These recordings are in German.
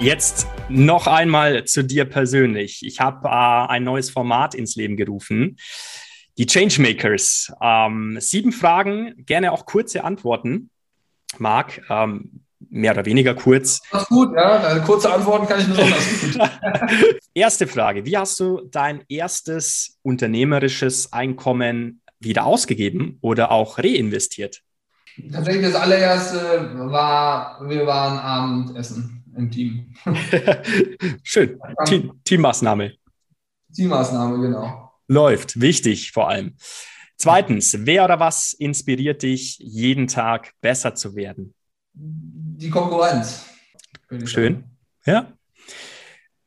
Jetzt noch einmal zu dir persönlich. Ich habe äh, ein neues Format ins Leben gerufen. Die Changemakers. Ähm, sieben Fragen, gerne auch kurze Antworten. Marc, ähm, mehr oder weniger kurz. Das ist gut, ja. Also kurze Antworten kann ich besonders gut. Erste Frage. Wie hast du dein erstes unternehmerisches Einkommen wieder ausgegeben oder auch reinvestiert? Tatsächlich das allererste war, wir waren Abendessen im Team. Schön. Team, Teammaßnahme. Teammaßnahme, genau. Läuft. Wichtig vor allem. Zweitens, wer oder was inspiriert dich, jeden Tag besser zu werden? Die Konkurrenz. Schön. Ja.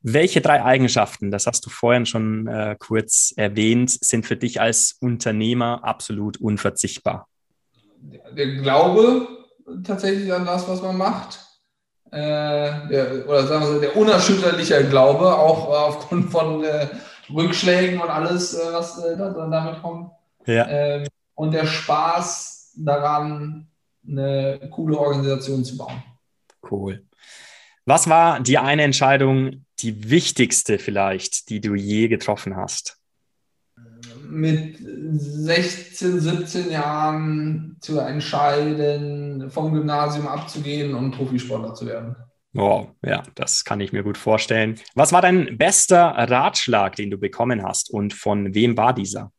Welche drei Eigenschaften, das hast du vorhin schon äh, kurz erwähnt, sind für dich als Unternehmer absolut unverzichtbar? Der Glaube tatsächlich an das, was man macht der, oder sagen wir so, der unerschütterliche Glaube, auch aufgrund von äh, Rückschlägen und alles, äh, was äh, dann damit kommt. Ja. Ähm, und der Spaß daran, eine coole Organisation zu bauen. Cool. Was war die eine Entscheidung, die wichtigste vielleicht, die du je getroffen hast? Mit 16, 17 Jahren zu entscheiden, vom Gymnasium abzugehen und Profisportler zu werden. Oh, ja, das kann ich mir gut vorstellen. Was war dein bester Ratschlag, den du bekommen hast und von wem war dieser?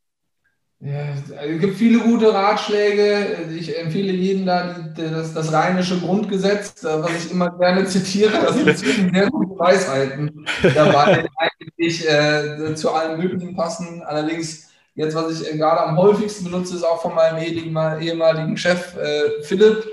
Ja, es gibt viele gute Ratschläge. Ich empfehle jedem da das, das rheinische Grundgesetz, was ich immer gerne zitiere. Das sind sehr gute Weisheiten dabei, die eigentlich äh, zu allen Möglichen passen. Allerdings Jetzt, was ich gerade am häufigsten benutze, ist auch von meinem ehemaligen Chef äh, Philipp,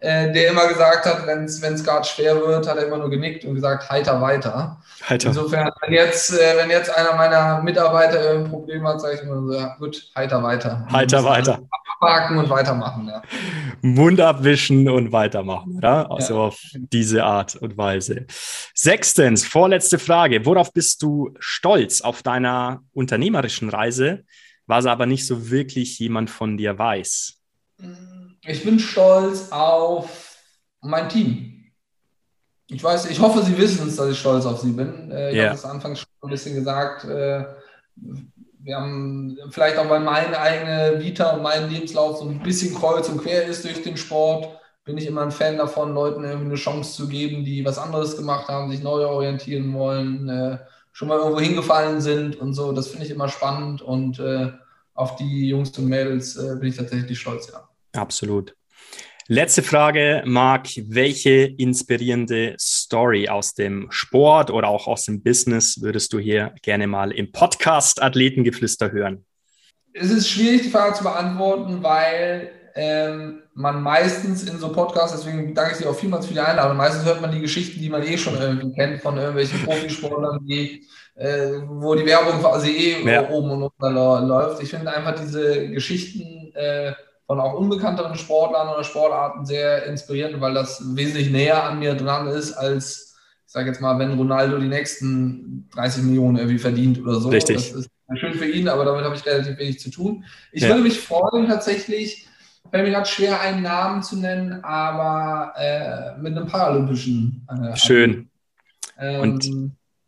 äh, der immer gesagt hat, wenn es gerade schwer wird, hat er immer nur genickt und gesagt, heiter weiter. Heiter. Insofern, wenn jetzt, äh, wenn jetzt einer meiner Mitarbeiter ein Problem hat, sage ich immer so, ja, gut, heiter weiter. Heiter weiter. Abhaken und weitermachen, ja. Mund abwischen und weitermachen, oder? Also ja. auf diese Art und Weise. Sechstens, vorletzte Frage. Worauf bist du stolz auf deiner unternehmerischen Reise? Was aber nicht so wirklich jemand von dir weiß? Ich bin stolz auf mein Team. Ich weiß, ich hoffe, Sie wissen es, dass ich stolz auf Sie bin. Äh, ich yeah. habe es anfangs schon ein bisschen gesagt. Äh, wir haben vielleicht auch, weil meine eigene Vita und mein Lebenslauf so ein bisschen kreuz und quer ist durch den Sport, bin ich immer ein Fan davon, Leuten irgendwie eine Chance zu geben, die was anderes gemacht haben, sich neu orientieren wollen, äh, schon mal irgendwo hingefallen sind und so. Das finde ich immer spannend und äh, auf die Jungs und Mädels äh, bin ich tatsächlich stolz, ja. Absolut. Letzte Frage, Marc. Welche inspirierende Story aus dem Sport oder auch aus dem Business würdest du hier gerne mal im Podcast Athletengeflüster hören? Es ist schwierig, die Frage zu beantworten, weil ähm, man meistens in so Podcasts, deswegen danke ich dir auch vielmals für die Einladung, meistens hört man die Geschichten, die man eh schon irgendwie kennt von irgendwelchen Profisportlern, die, äh, wo die Werbung quasi eh ja. oben und unten läuft. Ich finde einfach diese Geschichten äh, von auch unbekannteren Sportlern oder Sportarten sehr inspirierend, weil das wesentlich näher an mir dran ist, als, ich sage jetzt mal, wenn Ronaldo die nächsten 30 Millionen irgendwie verdient oder so. Richtig. Das ist schön für ihn, aber damit habe ich relativ wenig zu tun. Ich ja. würde mich freuen, tatsächlich, fällt mir gerade schwer, einen Namen zu nennen, aber äh, mit einem paralympischen. Äh, Schön. Ähm, Und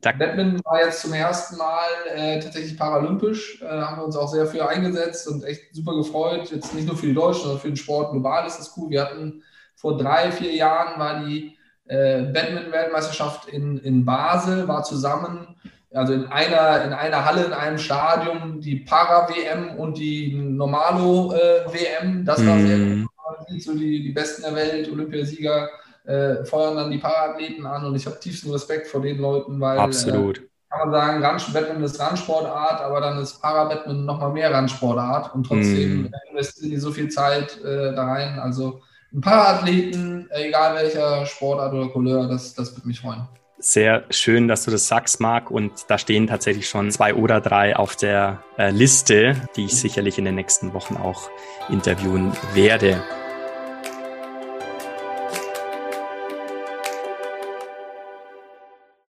da Badminton war jetzt zum ersten Mal äh, tatsächlich paralympisch. Äh, haben wir uns auch sehr für eingesetzt und echt super gefreut. Jetzt nicht nur für die Deutschen, sondern für den Sport global ist das cool. Wir hatten vor drei, vier Jahren war die äh, Badminton-Weltmeisterschaft in, in Basel, war zusammen also in einer, in einer Halle, in einem Stadion, die Para-WM und die Normalo-WM. das war sehr mhm. gut. So die, die Besten der Welt, Olympiasieger, äh, feuern dann die Paraathleten an und ich habe tiefsten Respekt vor den Leuten, weil. Absolut. Äh, kann man sagen, Badminton ist Randsportart, aber dann ist Para-Badminton nochmal mehr Randsportart und trotzdem mm. investieren die so viel Zeit äh, da rein. Also ein Paraathleten, egal welcher Sportart oder Couleur, das, das würde mich freuen. Sehr schön, dass du das sagst, Marc. Und da stehen tatsächlich schon zwei oder drei auf der äh, Liste, die ich sicherlich in den nächsten Wochen auch interviewen werde.